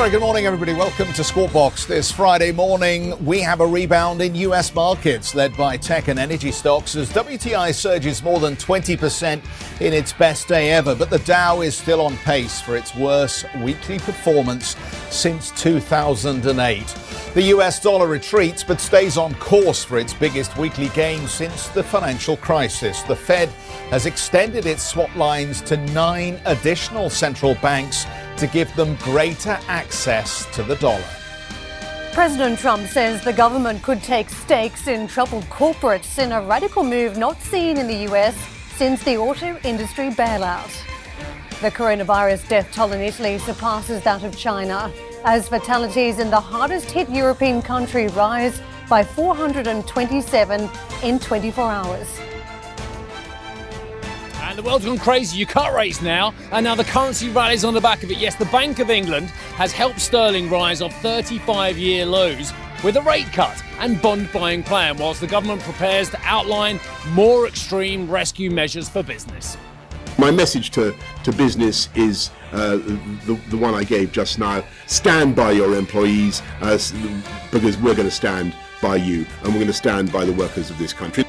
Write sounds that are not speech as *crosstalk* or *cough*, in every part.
Very good morning, everybody. Welcome to Squawk Box. This Friday morning, we have a rebound in U.S. markets led by tech and energy stocks as WTI surges more than 20% in its best day ever. But the Dow is still on pace for its worst weekly performance since 2008. The US dollar retreats but stays on course for its biggest weekly gain since the financial crisis. The Fed has extended its swap lines to nine additional central banks to give them greater access to the dollar. President Trump says the government could take stakes in troubled corporates in a radical move not seen in the US since the auto industry bailout. The coronavirus death toll in Italy surpasses that of China as fatalities in the hardest hit European country rise by 427 in 24 hours. The world's gone crazy. You can't now, and now the currency rallies on the back of it. Yes, the Bank of England has helped sterling rise off 35 year lows with a rate cut and bond buying plan, whilst the government prepares to outline more extreme rescue measures for business. My message to, to business is uh, the, the one I gave just now stand by your employees uh, because we're going to stand by you and we're going to stand by the workers of this country.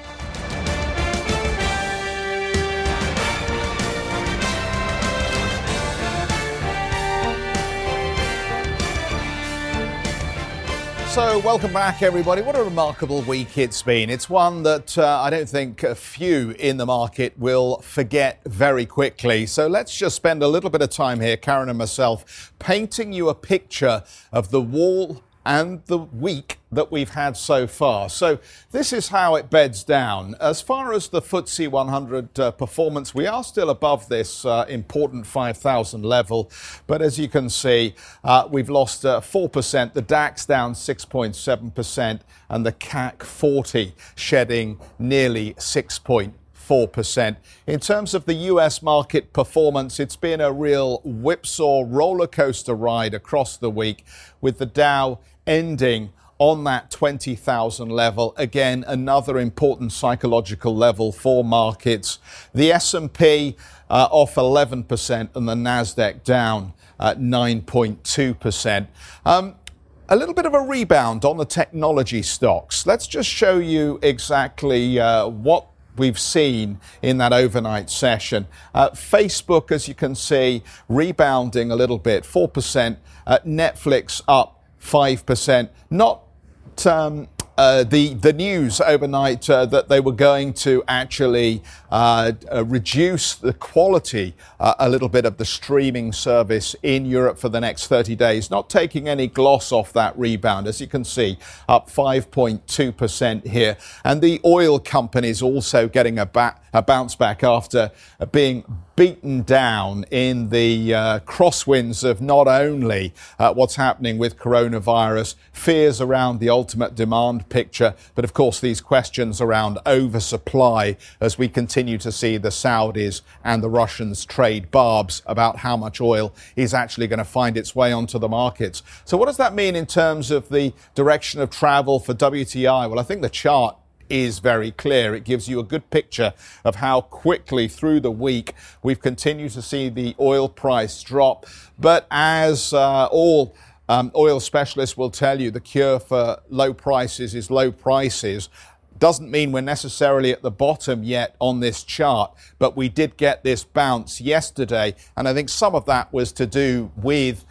So, welcome back, everybody. What a remarkable week it's been. It's one that uh, I don't think a few in the market will forget very quickly. So, let's just spend a little bit of time here, Karen and myself, painting you a picture of the wall and the week that we've had so far. So this is how it beds down. As far as the FTSE 100 uh, performance, we are still above this uh, important 5,000 level. But as you can see, uh, we've lost 4%, uh, the DAX down 6.7%, and the CAC 40 shedding nearly 6.8 4%. In terms of the US market performance, it's been a real whipsaw roller coaster ride across the week with the Dow ending on that 20,000 level. Again, another important psychological level for markets. The S&P uh, off 11% and the Nasdaq down at 9.2%. Um, a little bit of a rebound on the technology stocks. Let's just show you exactly uh, what we've seen in that overnight session. Uh, Facebook, as you can see, rebounding a little bit, 4%. Uh, Netflix up 5%. Not um, uh, the the news overnight uh, that they were going to actually uh, uh reduce the quality uh, a little bit of the streaming service in Europe for the next 30 days, not taking any gloss off that rebound. As you can see, up 5.2% here. And the oil companies also getting a, a bounce back after being beaten down in the uh, crosswinds of not only uh, what's happening with coronavirus, fears around the ultimate demand picture, but of course these questions around oversupply as we continue to see the Saudis and the Russians trade barbs about how much oil is actually going to find its way onto the markets. So what does that mean in terms of the direction of travel for WTI? Well, I think the chart is very clear. It gives you a good picture of how quickly through the week we've continued to see the oil price drop. But as uh, all um, oil specialists will tell you, the cure for low prices is low prices doesn't mean we're necessarily at the bottom yet on this chart, but we did get this bounce yesterday. And I think some of that was to do with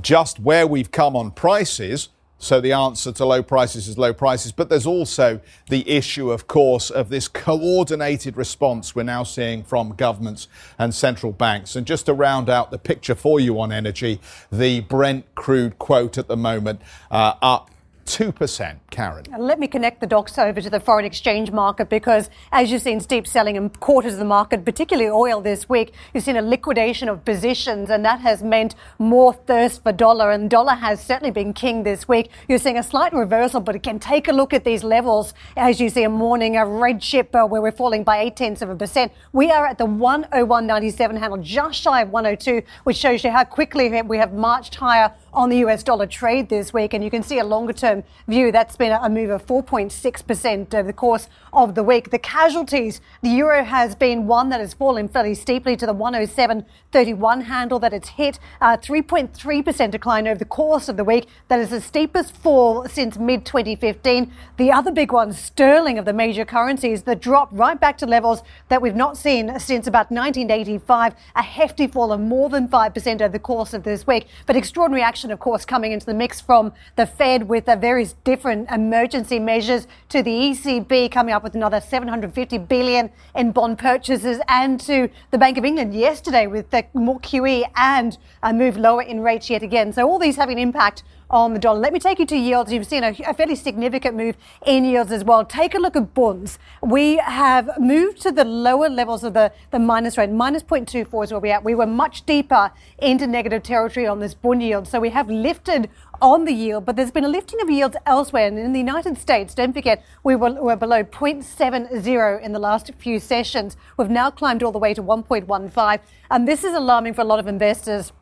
just where we've come on prices. So the answer to low prices is low prices. But there's also the issue, of course, of this coordinated response we're now seeing from governments and central banks. And just to round out the picture for you on energy, the Brent crude quote at the moment uh, up 2%. Karen. Let me connect the dots over to the foreign exchange market because, as you've seen steep selling in quarters of the market, particularly oil this week, you've seen a liquidation of positions, and that has meant more thirst for dollar. And dollar has certainly been king this week. You're seeing a slight reversal, but again, take a look at these levels as you see a morning, a red chip uh, where we're falling by eight tenths of a percent. We are at the 101.97 handle, just shy of 102, which shows you how quickly we have marched higher on the US dollar trade this week. And you can see a longer term view. That's been a move of 4.6% over the course of the week. The casualties, the euro has been one that has fallen fairly steeply to the 107.31 handle that it's hit. 3.3% decline over the course of the week. That is the steepest fall since mid 2015. The other big one, sterling of the major currencies, the drop right back to levels that we've not seen since about 1985. A hefty fall of more than 5% over the course of this week. But extraordinary action of course, coming into the mix from the Fed with the various different emergency measures to the ECB coming up with another 750 billion in bond purchases and to the Bank of England yesterday with the more QE and a move lower in rates yet again. So all these having impact on the dollar. Let me take you to yields. You've seen a, a, fairly significant move in yields as well. Take a look at bonds. We have moved to the lower levels of the, the minus rate. Minus 0.24 is where we're at. We were much deeper into negative territory on this bond yield. So we have lifted on the yield, but there's been a lifting of yields elsewhere. And in the United States, don't forget, we were, were below 0.70 in the last few sessions. We've now climbed all the way to 1.15. And this is alarming for a lot of investors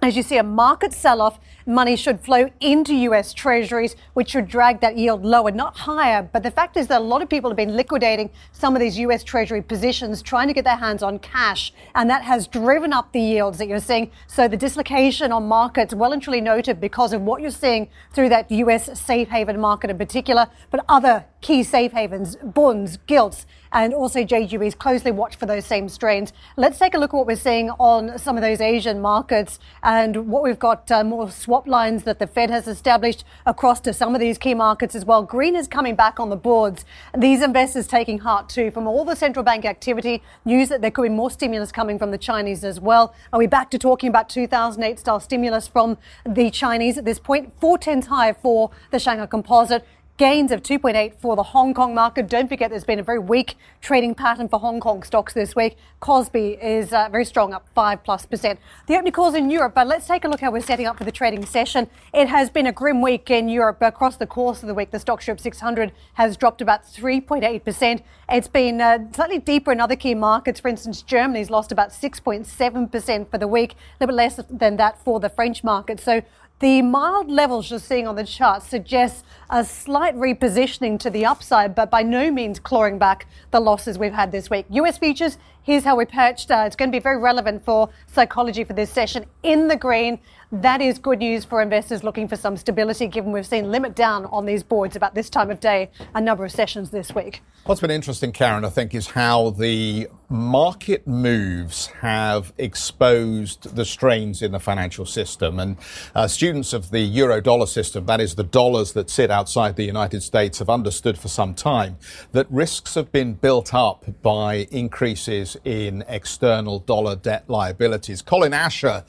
as you see a market sell off, money should flow into US treasuries, which should drag that yield lower, not higher. But the fact is that a lot of people have been liquidating some of these US treasury positions, trying to get their hands on cash. And that has driven up the yields that you're seeing. So the dislocation on markets, well and truly noted because of what you're seeing through that US safe haven market in particular, but other key safe havens, bonds, gilts, and also JGBs closely watch for those same strains. Let's take a look at what we're seeing on some of those Asian markets and what we've got uh, more swap lines that the Fed has established across to some of these key markets as well. Green is coming back on the boards. These investors taking heart too from all the central bank activity. News that there could be more stimulus coming from the Chinese as well. Are we back to talking about 2008 style stimulus from the Chinese at this point? Four tenths higher for the Shanghai Composite gains of 2.8 for the Hong Kong market. Don't forget there's been a very weak trading pattern for Hong Kong stocks this week. Kospi is uh, very strong, up 5 plus percent. The opening calls in Europe, but let's take a look how we're setting up for the trading session. It has been a grim week in Europe across the course of the week. The StoXX 600 has dropped about 3.8 percent. It's been uh, slightly deeper in other key markets. For instance, Germany's lost about 6.7 percent for the week, a little bit less than that for the French market. So the mild levels you're seeing on the chart suggest a slight repositioning to the upside, but by no means clawing back the losses we've had this week. US futures, here's how we perched. Uh, it's going to be very relevant for psychology for this session. In the green, that is good news for investors looking for some stability, given we've seen limit down on these boards about this time of day, a number of sessions this week. What's been interesting, Karen, I think, is how the market moves have exposed the strains in the financial system. And uh, students of the euro dollar system, that is the dollars that sit outside the United States, have understood for some time that risks have been built up by increases in external dollar debt liabilities. Colin Asher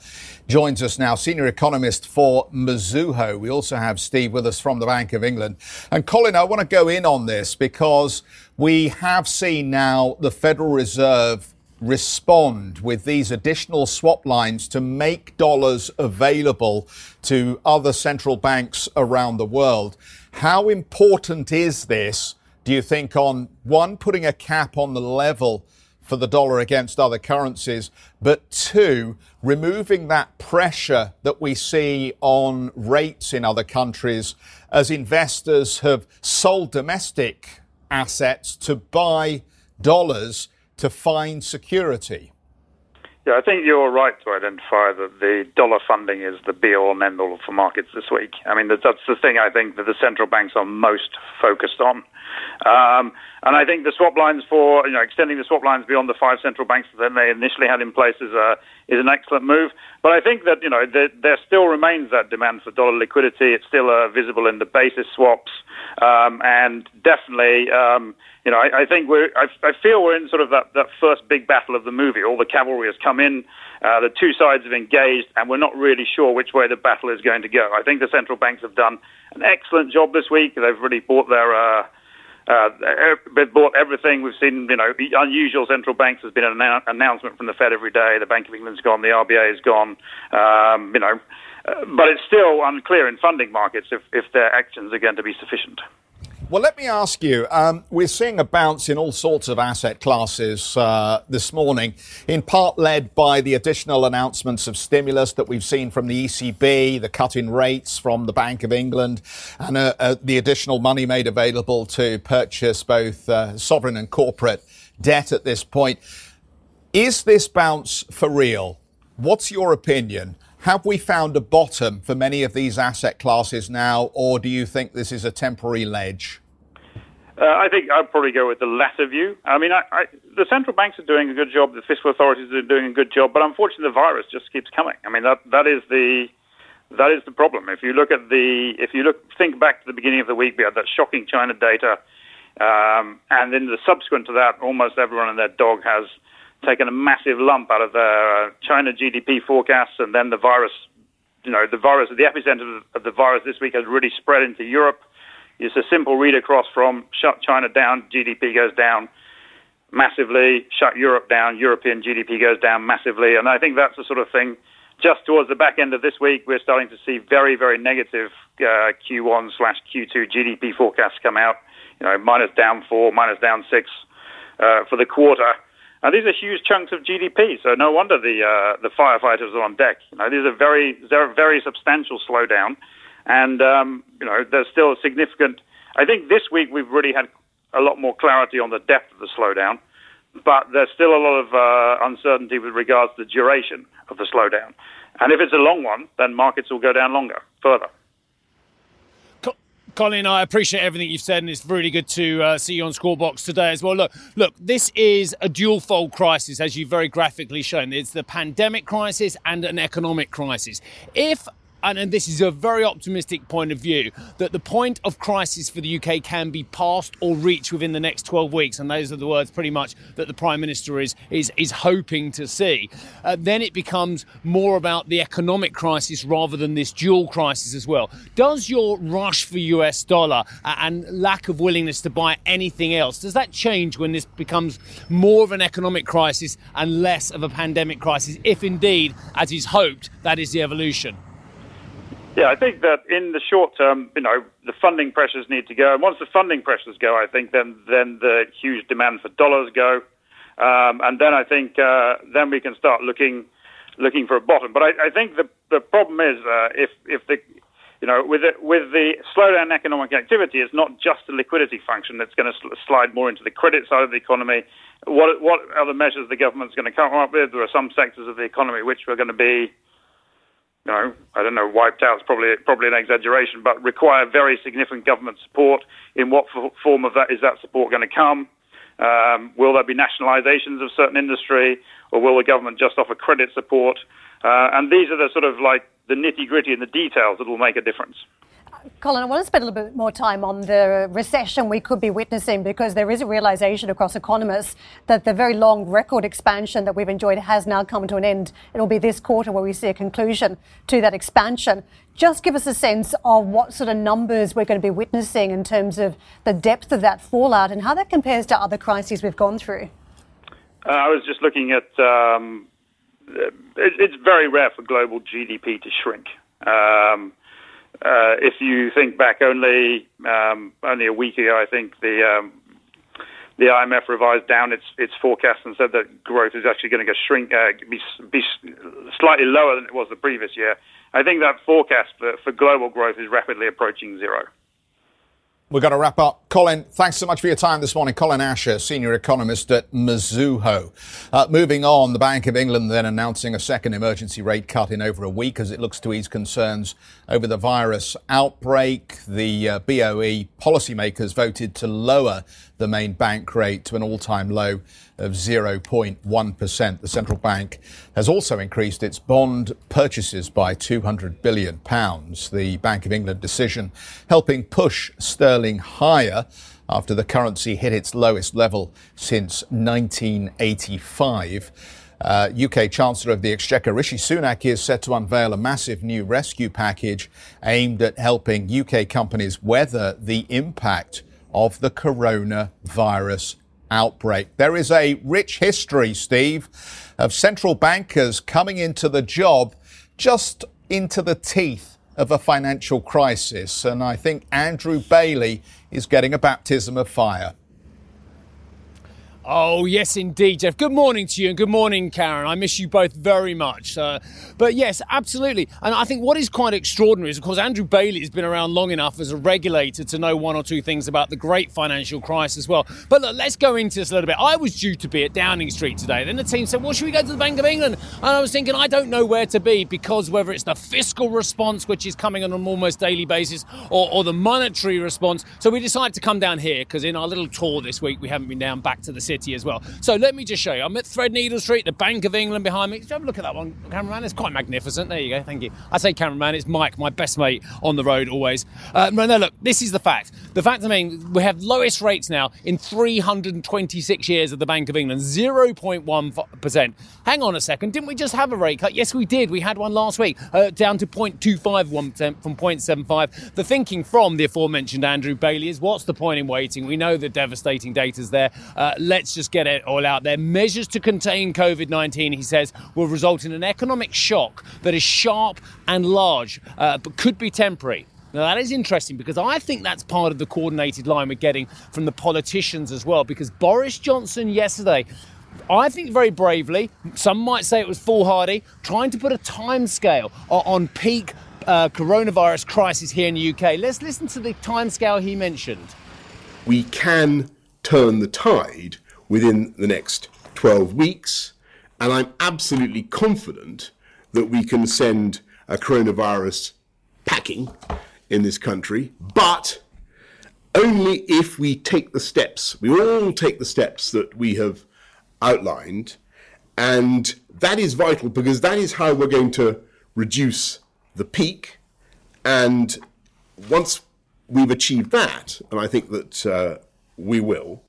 joins us now, senior economist for Mizuho. We also have Steve with us from the Bank of England. And Colin, I want to go in on this because we have seen now the Federal Reserve respond with these additional swap lines to make dollars available to other central banks around the world. How important is this, do you think, on one, putting a cap on the level for the dollar against other currencies, but two, removing that pressure that we see on rates in other countries as investors have sold domestic assets to buy dollars to find security. Yeah, I think you're right to identify that the dollar funding is the be all and end all for markets this week. I mean, that's the thing I think that the central banks are most focused on. Um, and I think the swap lines for you know extending the swap lines beyond the five central banks that they initially had in place is a is an excellent move. But I think that you know there, there still remains that demand for dollar liquidity. It's still uh, visible in the basis swaps, um, and definitely. Um, you know, I, I think we're, I, I feel we're in sort of that, that first big battle of the movie. All the cavalry has come in. Uh, the two sides have engaged, and we're not really sure which way the battle is going to go. I think the central banks have done an excellent job this week. They've really bought their uh, uh, they've bought everything. We've seen, you know, unusual central banks. There's been an annou- announcement from the Fed every day. The Bank of England's gone. The RBA is gone. Um, you know, uh, but it's still unclear in funding markets if, if their actions are going to be sufficient. Well, let me ask you. Um, we're seeing a bounce in all sorts of asset classes uh, this morning, in part led by the additional announcements of stimulus that we've seen from the ECB, the cut in rates from the Bank of England, and uh, uh, the additional money made available to purchase both uh, sovereign and corporate debt at this point. Is this bounce for real? What's your opinion? Have we found a bottom for many of these asset classes now, or do you think this is a temporary ledge? Uh, I think I'd probably go with the latter view. I mean, I, I, the central banks are doing a good job, the fiscal authorities are doing a good job, but unfortunately, the virus just keeps coming. I mean, that that is the that is the problem. If you look at the if you look think back to the beginning of the week, we had that shocking China data, um, and then the subsequent to that, almost everyone and their dog has taken a massive lump out of their uh, China GDP forecasts, and then the virus, you know, the virus, the epicenter of the virus this week has really spread into Europe. It's a simple read across from shut China down, GDP goes down massively, shut Europe down, European GDP goes down massively, and I think that's the sort of thing. Just towards the back end of this week, we're starting to see very, very negative uh, Q1 slash Q2 GDP forecasts come out. You know, minus down four, minus down six uh, for the quarter. And these are huge chunks of GDP, so no wonder the uh, the firefighters are on deck. You know, these are very very substantial slowdown, and um, you know there's still a significant. I think this week we've really had a lot more clarity on the depth of the slowdown, but there's still a lot of uh, uncertainty with regards to the duration of the slowdown. And if it's a long one, then markets will go down longer, further. Colin, I appreciate everything you've said, and it's really good to uh, see you on Squawk Box today as well. Look, look, this is a dual-fold crisis, as you've very graphically shown. It's the pandemic crisis and an economic crisis. If and, and this is a very optimistic point of view, that the point of crisis for the UK can be passed or reached within the next 12 weeks, and those are the words pretty much that the Prime Minister is, is, is hoping to see, uh, then it becomes more about the economic crisis rather than this dual crisis as well. Does your rush for US dollar and lack of willingness to buy anything else, does that change when this becomes more of an economic crisis and less of a pandemic crisis, if indeed, as is hoped, that is the evolution? Yeah, I think that in the short term, you know, the funding pressures need to go, and once the funding pressures go, I think then then the huge demand for dollars go, um, and then I think uh, then we can start looking looking for a bottom. But I, I think the the problem is uh, if if the you know, with the, with the slowdown in economic activity, it's not just a liquidity function that's going to sl- slide more into the credit side of the economy. What what other measures the government's going to come up with? There are some sectors of the economy which are going to be know, I don't know, wiped out is probably probably an exaggeration, but require very significant government support. In what form of that is that support going to come? Um, will there be nationalizations of certain industry, or will the government just offer credit support? Uh, and these are the sort of like the nitty gritty and the details that will make a difference. Colin, I want to spend a little bit more time on the recession we could be witnessing because there is a realization across economists that the very long record expansion that we've enjoyed has now come to an end. It'll be this quarter where we see a conclusion to that expansion. Just give us a sense of what sort of numbers we're going to be witnessing in terms of the depth of that fallout and how that compares to other crises we've gone through. Uh, I was just looking at um, it, it's very rare for global GDP to shrink. Um, uh, if you think back only um, only a week ago, I think the um, the IMF revised down its its forecast and said that growth is actually going to shrink, uh, be, be slightly lower than it was the previous year. I think that forecast for, for global growth is rapidly approaching zero. We've got to wrap up. Colin, thanks so much for your time this morning. Colin Asher, senior economist at Mizuho. Uh, moving on, the Bank of England then announcing a second emergency rate cut in over a week as it looks to ease concerns over the virus outbreak. The uh, BOE policymakers voted to lower the main bank rate to an all-time low of 0.1%. The central bank has also increased its bond purchases by 200 billion pounds. The Bank of England decision helping push sterling higher after the currency hit its lowest level since 1985. Uh, UK Chancellor of the Exchequer Rishi Sunak is set to unveil a massive new rescue package aimed at helping UK companies weather the impact of the coronavirus outbreak. There is a rich history, Steve, of central bankers coming into the job just into the teeth of a financial crisis. And I think Andrew Bailey is getting a baptism of fire. Oh, yes, indeed, Geoff. Good morning to you and good morning, Karen. I miss you both very much. Uh, but yes, absolutely. And I think what is quite extraordinary is, of course, Andrew Bailey has been around long enough as a regulator to know one or two things about the great financial crisis as well. But look, let's go into this a little bit. I was due to be at Downing Street today. Then the team said, well, should we go to the Bank of England? And I was thinking, I don't know where to be because whether it's the fiscal response, which is coming on an almost daily basis, or, or the monetary response. So we decided to come down here because in our little tour this week, we haven't been down back to the city as well. So let me just show you. I'm at Threadneedle Street, the Bank of England behind me. Just have a look at that one, cameraman. It's quite magnificent. There you go. Thank you. I say cameraman. It's Mike, my best mate on the road always. Uh, no, look, this is the fact. The fact, I mean, we have lowest rates now in 326 years of the Bank of England, 0.1%. Hang on a second. Didn't we just have a rate cut? Yes, we did. We had one last week, uh, down to 0.251% from 0.75. The thinking from the aforementioned Andrew Bailey is what's the point in waiting? We know the devastating data's there. Uh, let's just get it all out there. Measures to contain COVID 19, he says, will result in an economic shock that is sharp and large, uh, but could be temporary. Now, that is interesting because I think that's part of the coordinated line we're getting from the politicians as well. Because Boris Johnson yesterday, I think very bravely, some might say it was foolhardy, trying to put a time scale on peak uh, coronavirus crisis here in the UK. Let's listen to the timescale he mentioned. We can turn the tide within the next 12 weeks, and I'm absolutely confident that we can send a coronavirus packing in this country, but only if we take the steps, we all take the steps that we have outlined, and that is vital because that is how we're going to reduce the peak. And once we've achieved that, and I think that uh, we will,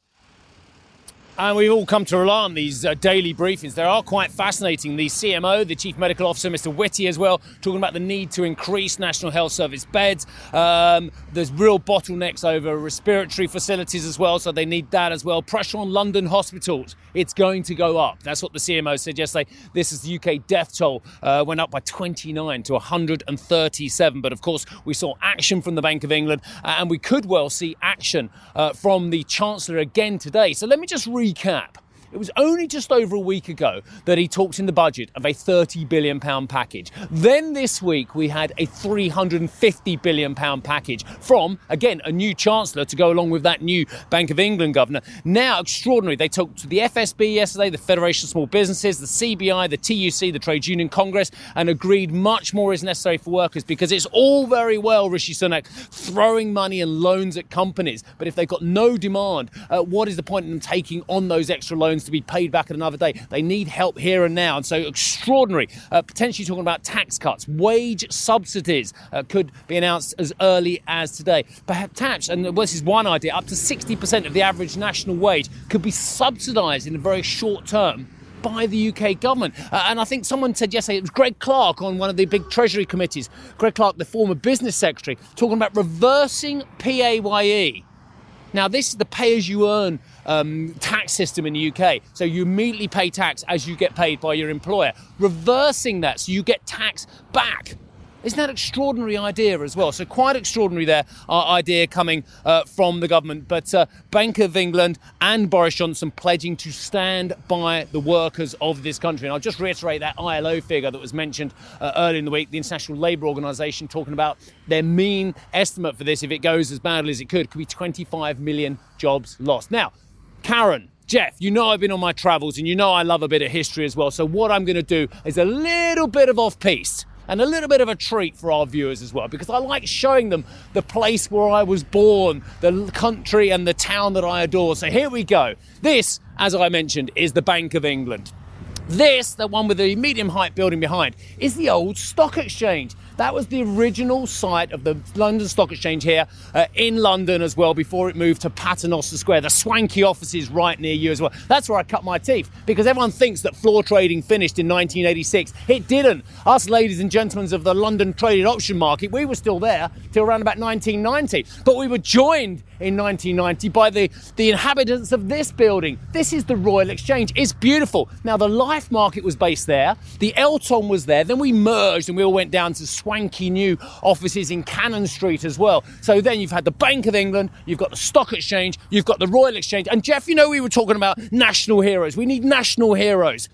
and we've all come to rely on these uh, daily briefings. They are quite fascinating. The CMO, the Chief Medical Officer, Mr. Whitty, as well, talking about the need to increase National Health Service beds. Um, there's real bottlenecks over respiratory facilities as well, so they need that as well. Pressure on London hospitals, it's going to go up. That's what the CMO said yesterday. This is the UK death toll, uh, went up by 29 to 137. But of course, we saw action from the Bank of England, uh, and we could well see action uh, from the Chancellor again today. So let me just read recap it was only just over a week ago that he talked in the budget of a £30 billion package. Then this week we had a £350 billion package from, again, a new Chancellor to go along with that new Bank of England governor. Now, extraordinary, they talked to the FSB yesterday, the Federation of Small Businesses, the CBI, the TUC, the Trade Union Congress, and agreed much more is necessary for workers because it's all very well, Rishi Sunak, throwing money and loans at companies. But if they've got no demand, uh, what is the point in them taking on those extra loans? To be paid back at another day. They need help here and now. And so, extraordinary. Uh, potentially talking about tax cuts, wage subsidies uh, could be announced as early as today. Perhaps, tax, and this is one idea, up to 60% of the average national wage could be subsidised in a very short term by the UK government. Uh, and I think someone said yesterday, it was Greg Clark on one of the big Treasury committees, Greg Clark, the former business secretary, talking about reversing PAYE. Now, this is the pay as you earn um, tax system in the UK. So you immediately pay tax as you get paid by your employer. Reversing that so you get tax back isn't that an extraordinary idea as well? So quite extraordinary there, our idea coming uh, from the government. But uh, Bank of England and Boris Johnson pledging to stand by the workers of this country. And I'll just reiterate that ILO figure that was mentioned uh, earlier in the week, the International Labour Organization talking about their mean estimate for this, if it goes as badly as it could, could be 25 million jobs lost. Now, Karen, Geoff, you know I've been on my travels and you know I love a bit of history as well. So, what I'm going to do is a little bit of off piece and a little bit of a treat for our viewers as well because I like showing them the place where I was born, the country and the town that I adore. So, here we go. This, as I mentioned, is the Bank of England. This, the one with the medium height building behind, is the old stock exchange. That was the original site of the London Stock Exchange here uh, in London as well before it moved to Paternoster Square, the swanky offices right near you as well. That's where I cut my teeth because everyone thinks that floor trading finished in 1986. It didn't. Us ladies and gentlemen of the London traded option market, we were still there till around about 1990. But we were joined in 1990 by the, the inhabitants of this building. This is the Royal Exchange. It's beautiful. Now, the LIFFE market was based there, the LTOM was there, then we merged and we all went down to swanky new offices in Cannon Street as well. So then you've had the Bank of England, you've got the Stock Exchange, you've got the Royal Exchange. And Geoff, you know, we were talking about national heroes. We need national heroes.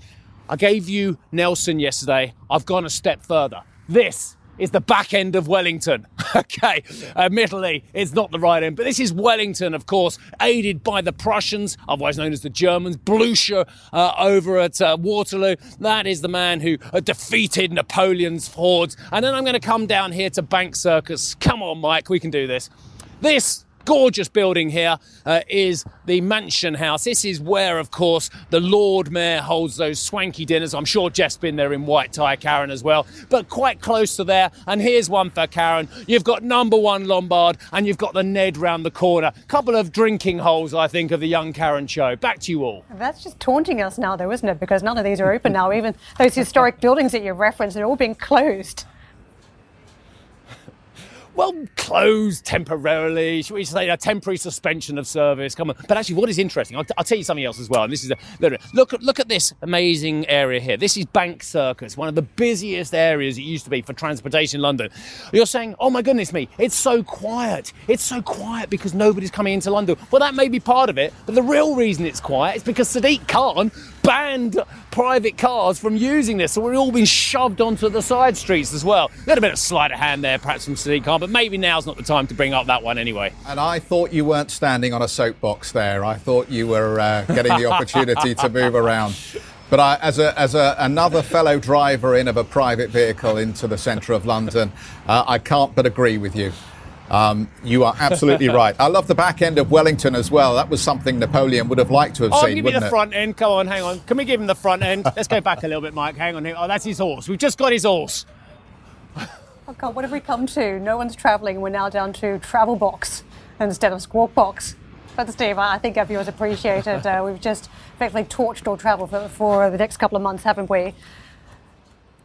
I gave you Nelson yesterday. I've gone a step further. This is the back end of Wellington. *laughs* okay, admittedly, it's not the right end, but this is Wellington, of course, aided by the Prussians, otherwise known as the Germans, Blucher uh, over at uh, Waterloo. That is the man who uh, defeated Napoleon's hordes. And then I'm going to come down here to Bank Circus. Come on, Mike, we can do this. This gorgeous building here uh, is the Mansion House. This is where, of course, the Lord Mayor holds those swanky dinners. I'm sure Geoff's been there in white tie, Karen, as well, but quite close to there. And here's one for Karen. You've got number one Lombard and you've got the Ned round the corner. Couple of drinking holes, I think, of the young Karen show. Back to you all. That's just taunting us now, though, isn't it? Because none of these are open now. Even those historic buildings that you referenced, they're all being closed well, closed temporarily. Should we say a temporary suspension of service? Come on. But actually, what is interesting, I'll, I'll tell you something else as well. And this is a, look, look at this amazing area here. This is Bank Circus, one of the busiest areas it used to be for transportation in London. You're saying, oh my goodness me, it's so quiet. It's so quiet because nobody's coming into London. Well, that may be part of it, but the real reason it's quiet is because Sadiq Khan banned private cars from using this, so we're all being shoved onto the side streets as well. A little bit of sleight of hand there, perhaps from Sadiq Khan, but maybe now's not the time to bring up that one anyway. And I thought you weren't standing on a soapbox there. I thought you were uh, getting the opportunity to move around. But I, as, a, as a, another fellow driver in of a private vehicle into the centre of London, uh, I can't but agree with you. Um, you are absolutely right. I love the back end of Wellington as well. That was something Napoleon would have liked to have oh, seen. I'll give you the it? front end. Come on, hang on. Can we give him the front end? Let's go back a little bit, Mike. Hang on. here. Oh, that's his horse. We've just got his horse. Oh God, what have we come to? No one's travelling. We're now down to travel box instead of squawk box. But Steve, I think our viewers appreciate it. Uh, we've just effectively torched all travel for, for the next couple of months, haven't we?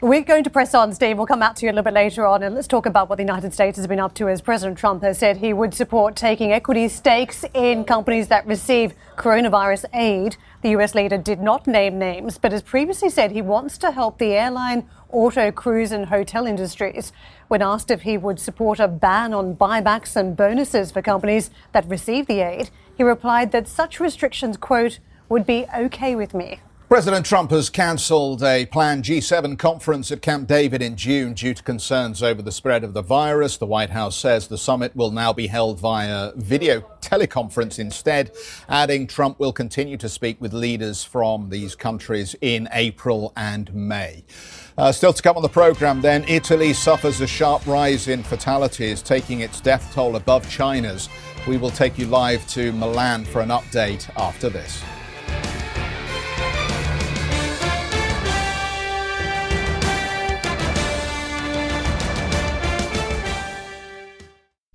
We're going to press on, Steve. We'll come back to you a little bit later on, and let's talk about what the United States has been up to as President Trump has said he would support taking equity stakes in companies that receive coronavirus aid. The US leader did not name names, but has previously said he wants to help the airline, auto, cruise, and hotel industries. When asked if he would support a ban on buybacks and bonuses for companies that receive the aid, he replied that such restrictions, quote, would be okay with me. President Trump has cancelled a planned G7 conference at Camp David in June due to concerns over the spread of the virus. The White House says the summit will now be held via video teleconference instead, adding Trump will continue to speak with leaders from these countries in April and May. Uh, still to come on the programme, then, Italy suffers a sharp rise in fatalities, taking its death toll above China's. We will take you live to Milan for an update after this.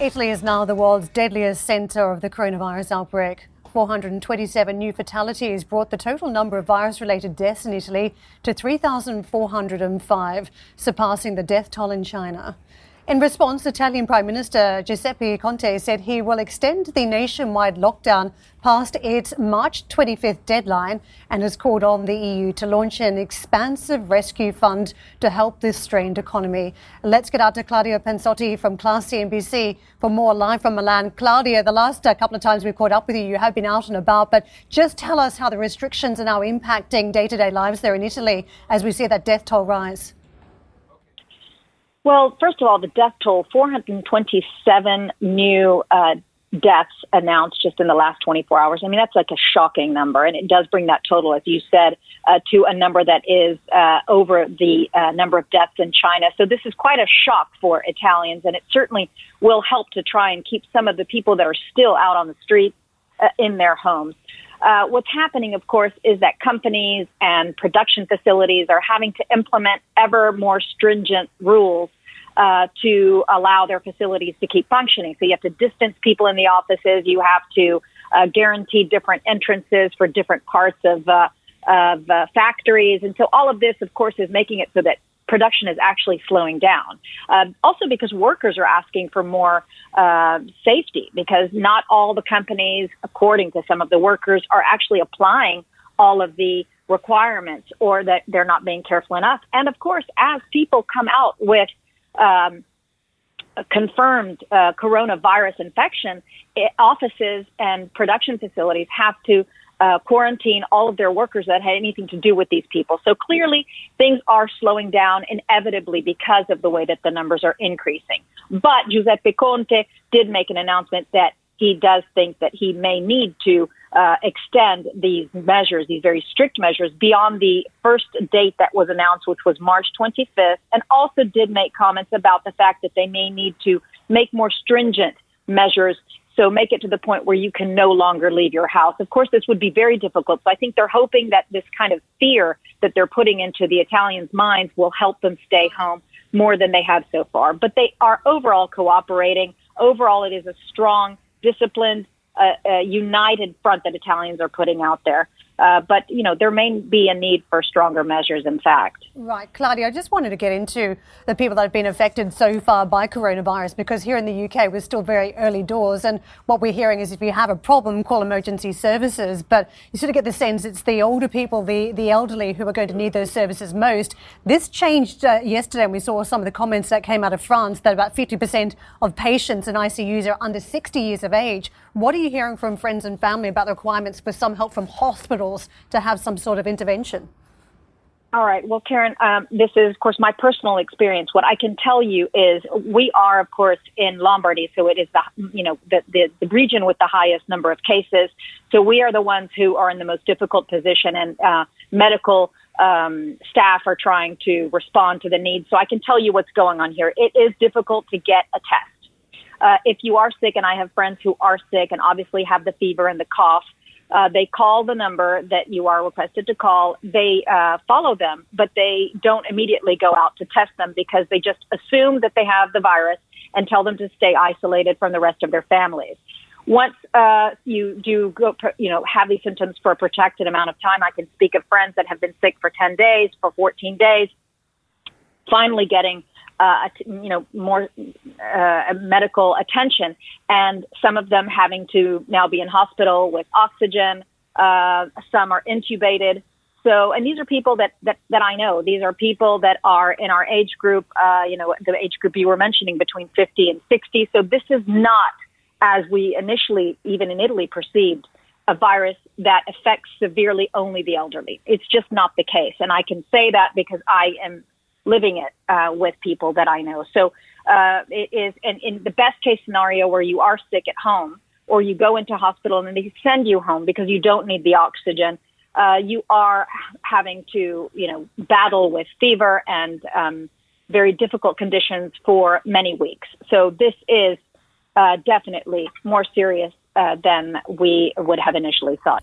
Italy is now the world's deadliest centre of the coronavirus outbreak. 427 new fatalities brought the total number of virus related deaths in Italy to 3,405, surpassing the death toll in China. In response, Italian Prime Minister Giuseppe Conte said he will extend the nationwide lockdown past its March 25th deadline and has called on the EU to launch an expansive rescue fund to help this strained economy. Let's get out to Claudia Pensotti from Class CNBC for more live from Milan. Claudia, the last uh, couple of times we caught up with you, you have been out and about, but just tell us how the restrictions are now impacting day to day lives there in Italy as we see that death toll rise. Well, first of all, the death toll 427 new uh, deaths announced just in the last 24 hours. I mean, that's like a shocking number. And it does bring that total, as you said, uh, to a number that is uh, over the uh, number of deaths in China. So this is quite a shock for Italians. And it certainly will help to try and keep some of the people that are still out on the streets uh, in their homes. Uh, what's happening, of course, is that companies and production facilities are having to implement ever more stringent rules uh, to allow their facilities to keep functioning. So you have to distance people in the offices. You have to uh, guarantee different entrances for different parts of uh, of uh, factories, and so all of this, of course, is making it so that production is actually slowing down. Uh, also, because workers are asking for more uh, safety, because not all the companies, according to some of the workers, are actually applying all of the requirements, or that they're not being careful enough. And of course, as people come out with um, confirmed uh, coronavirus infection, it, offices and production facilities have to uh, quarantine all of their workers that had anything to do with these people. So clearly, things are slowing down inevitably because of the way that the numbers are increasing. But Giuseppe Conte did make an announcement that he does think that he may need to uh, extend these measures, these very strict measures, beyond the first date that was announced, which was March 25th, and also did make comments about the fact that they may need to make more stringent measures. So make it to the point where you can no longer leave your house. Of course, this would be very difficult. So I think they're hoping that this kind of fear that they're putting into the Italians' minds will help them stay home more than they have so far. But they are overall cooperating. Overall, it is a strong, disciplined, a, a united front that Italians are putting out there. Uh, but you know there may be a need for stronger measures. In fact, right, Claudia. I just wanted to get into the people that have been affected so far by coronavirus because here in the UK we're still very early doors, and what we're hearing is if you have a problem, call emergency services. But you sort of get the sense it's the older people, the the elderly, who are going to need those services most. This changed uh, yesterday, and we saw some of the comments that came out of France that about 50% of patients in ICUs are under 60 years of age. What are you hearing from friends and family about the requirements for some help from hospitals to have some sort of intervention? All right. Well, Karen, um, this is, of course, my personal experience. What I can tell you is we are, of course, in Lombardy, so it is the, you know, the, the, the region with the highest number of cases. So we are the ones who are in the most difficult position, and uh, medical um, staff are trying to respond to the needs. So I can tell you what's going on here. It is difficult to get a test. Uh, if you are sick, and I have friends who are sick and obviously have the fever and the cough, uh, they call the number that you are requested to call. They uh, follow them, but they don't immediately go out to test them because they just assume that they have the virus and tell them to stay isolated from the rest of their families. Once uh, you do go, you know, have these symptoms for a protected amount of time, I can speak of friends that have been sick for 10 days, for 14 days, finally getting uh, you know, more uh, medical attention, and some of them having to now be in hospital with oxygen. Uh, some are intubated. So, and these are people that, that, that I know. These are people that are in our age group, uh, you know, the age group you were mentioning between 50 and 60. So this is not, as we initially, even in Italy, perceived, a virus that affects severely only the elderly. It's just not the case. And I can say that because I am living it uh, with people that I know. So uh, it is, and in the best case scenario where you are sick at home or you go into hospital and they send you home because you don't need the oxygen, uh, you are having to, you know, battle with fever and um, very difficult conditions for many weeks. So this is uh, definitely more serious uh, than we would have initially thought.